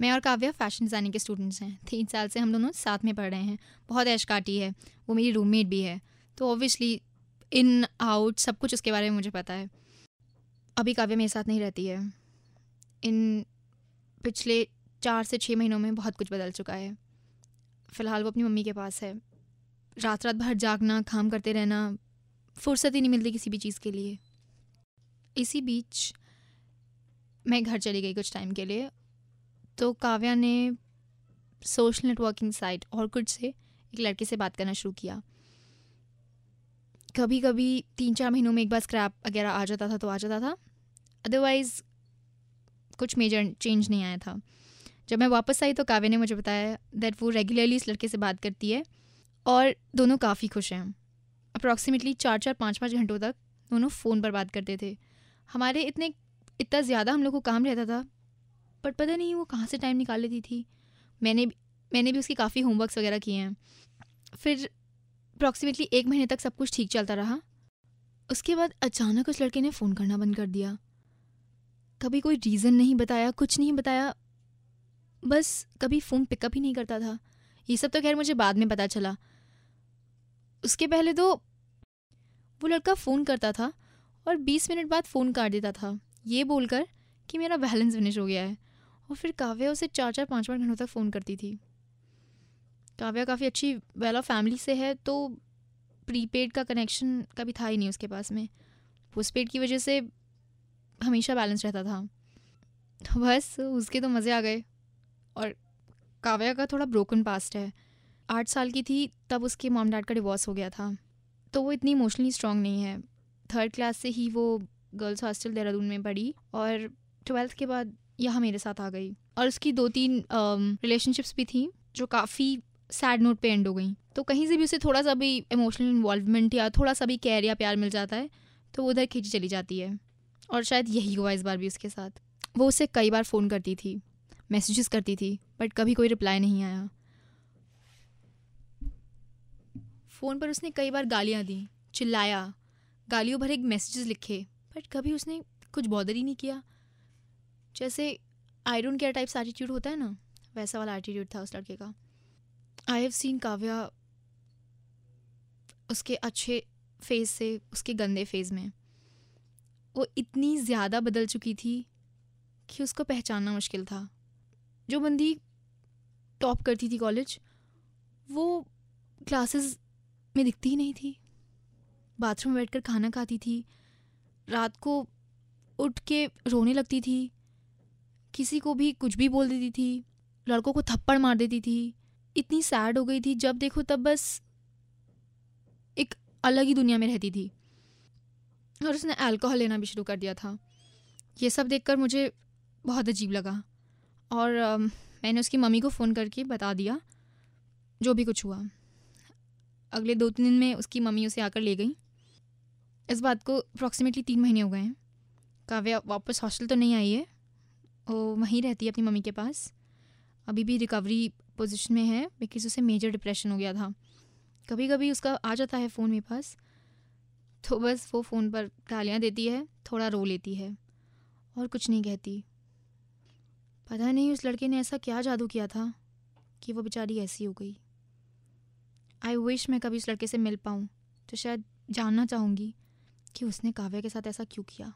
मैं और Kavya fashion designing के स्टूडेंट्स हैं। तीन साल से हम दोनों साथ में पढ़ रहे हैं। बहुत ऐश काटी है। वो मेरी रूममेट भी है। तो ऑब्वियसली इन आउट सब कुछ उसके बारे में मुझे पता है। अभी काव्या मेरे साथ नहीं रहती है। इन पिछले चार से छः महीनों में बहुत कुछ बदल चुका है। फ़िलहाल वो अपनी मम्मी के पास है। रात रात भर जागना, काम करते रहना, फुर्सत ही नहीं मिलती किसी भी चीज़ के लिए। इसी बीच मैं घर चली गई कुछ टाइम के लिए। तो काव्या ने सोशल नेटवर्किंग साइट और कुछ से एक लड़के से बात करना शुरू किया। कभी कभी तीन चार महीनों में एक बार स्क्रैप वगैरह आ जाता था तो आ जाता था। अदरवाइज़ कुछ मेजर चेंज नहीं आया था। जब मैं वापस आई तो काव्य ने मुझे बताया दैट वो रेगुलरली इस लड़के से बात करती है और दोनों काफ़ी खुश हैं। अप्रॉक्सीमेटली चार चार पाँच पाँच घंटों तक दोनों फ़ोन पर बात करते थे। हमारे इतने, इतना ज़्यादा हम लोग को काम रहता था बट पता नहीं वो कहाँ से टाइम निकाल लेती थी। मैंने मैंने भी उसकी काफ़ी होमवर्क्स वगैरह किए हैं। फिर अप्रॉक्सीमेटली एक महीने तक सब कुछ ठीक चलता रहा। उसके बाद अचानक उस लड़के ने फ़ोन करना बंद कर दिया। कभी कोई रीज़न नहीं बताया, कुछ नहीं बताया। बस कभी फ़ोन पिकअप ही नहीं करता था। ये सब तो खैर मुझे बाद में पता चला। उसके पहले तो वो लड़का फ़ोन करता था और 20 मिनट बाद फ़ोन काट देता था। ये बोलकर कि मेरा बैलेंस फिनिश हो गया है। और फिर काव्या उसे चार चार पाँच पाँच घंटों तक फ़ोन करती थी। काव्या काफ़ी अच्छी वेल ऑफ़ फैमिली से है तो प्रीपेड का कनेक्शन कभी था ही नहीं उसके पास में। पोस्टपेड की वजह से हमेशा बैलेंस रहता था। तो बस, उसके तो मज़े आ गए। और काव्या का थोड़ा ब्रोकन पास्ट है। आठ साल की थी, तब उसके मॉम डैड का डिवोर्स हो गया था। तो वो इतनी इमोशनली स्ट्रॉन्ग नहीं है। थर्ड क्लास से ही वो गर्ल्स हॉस्टल देहरादून में पढ़ी और ट्वेल्थ के बाद यहाँ मेरे साथ आ गई। और उसकी दो तीन रिलेशनशिप्स भी थी, जो काफ़ी सैड नोट पे एंड हो गई। तो कहीं से भी उसे थोड़ा सा भी इमोशनल इन्वॉल्वमेंट या थोड़ा सा भी केयर या प्यार मिल जाता है तो वो उधर खींची चली जाती है। और शायद यही हुआ इस बार भी उसके साथ। वो उसे कई बार फ़ोन करती थी मैसेजेस करती थी बट कभी कोई रिप्लाई नहीं आया। फ़ोन पर उसने कई बार गालियाँ दी, चिल्लाया, गालियों भरे मैसेजेस लिखे बट कभी उसने कुछ बॉदर ही नहीं किया। जैसे I don't care types attitude होता है ना, वैसा वाला एटीट्यूड था उस लड़के का। आई हैव सीन काव्या उसके अच्छे फ़ेज़ से, उसके गंदे फ़ेज़ में। वो इतनी ज़्यादा बदल चुकी थी कि उसको पहचानना मुश्किल था। जो बंदी टॉप करती थी कॉलेज वो क्लासेस में दिखती ही नहीं थी। बाथरूम में बैठकर खाना खाती थी, रात को उठ के रोने लगती थी किसी को भी कुछ भी बोल देती थी लड़कों को थप्पड़ मार देती थी। इतनी सैड हो गई थी जब देखो तब बस एक अलग ही दुनिया में रहती थी। और उसने अल्कोहल लेना भी शुरू कर दिया था। ये सब देखकर मुझे बहुत अजीब लगा। और आ, मैंने उसकी मम्मी को फ़ोन करके बता दिया जो भी कुछ हुआ। अगले दो तीन दिन में उसकी मम्मी उसे आकर ले गई। इस बात को अप्रॉक्सीमेटली तीन महीने हो गए हैं। काव्या वापस हॉस्टल तो नहीं आई है। वहीं रहती है अपनी मम्मी के पास। अभी भी रिकवरी पोजीशन में है बिकॉज़ उसे मेजर डिप्रेशन हो गया था। कभी कभी उसका आ जाता है फ़ोन मेरे पास तो बस वो फ़ोन पर गालियाँ देती है, थोड़ा रो लेती है और कुछ नहीं कहती। पता नहीं उस लड़के ने ऐसा क्या जादू किया था कि वो बेचारी ऐसी हो गई। आई विश मैं कभी उस लड़के से मिल पाऊँ तो शायद जानना चाहूँगी कि उसने काव्या के साथ ऐसा क्यों किया।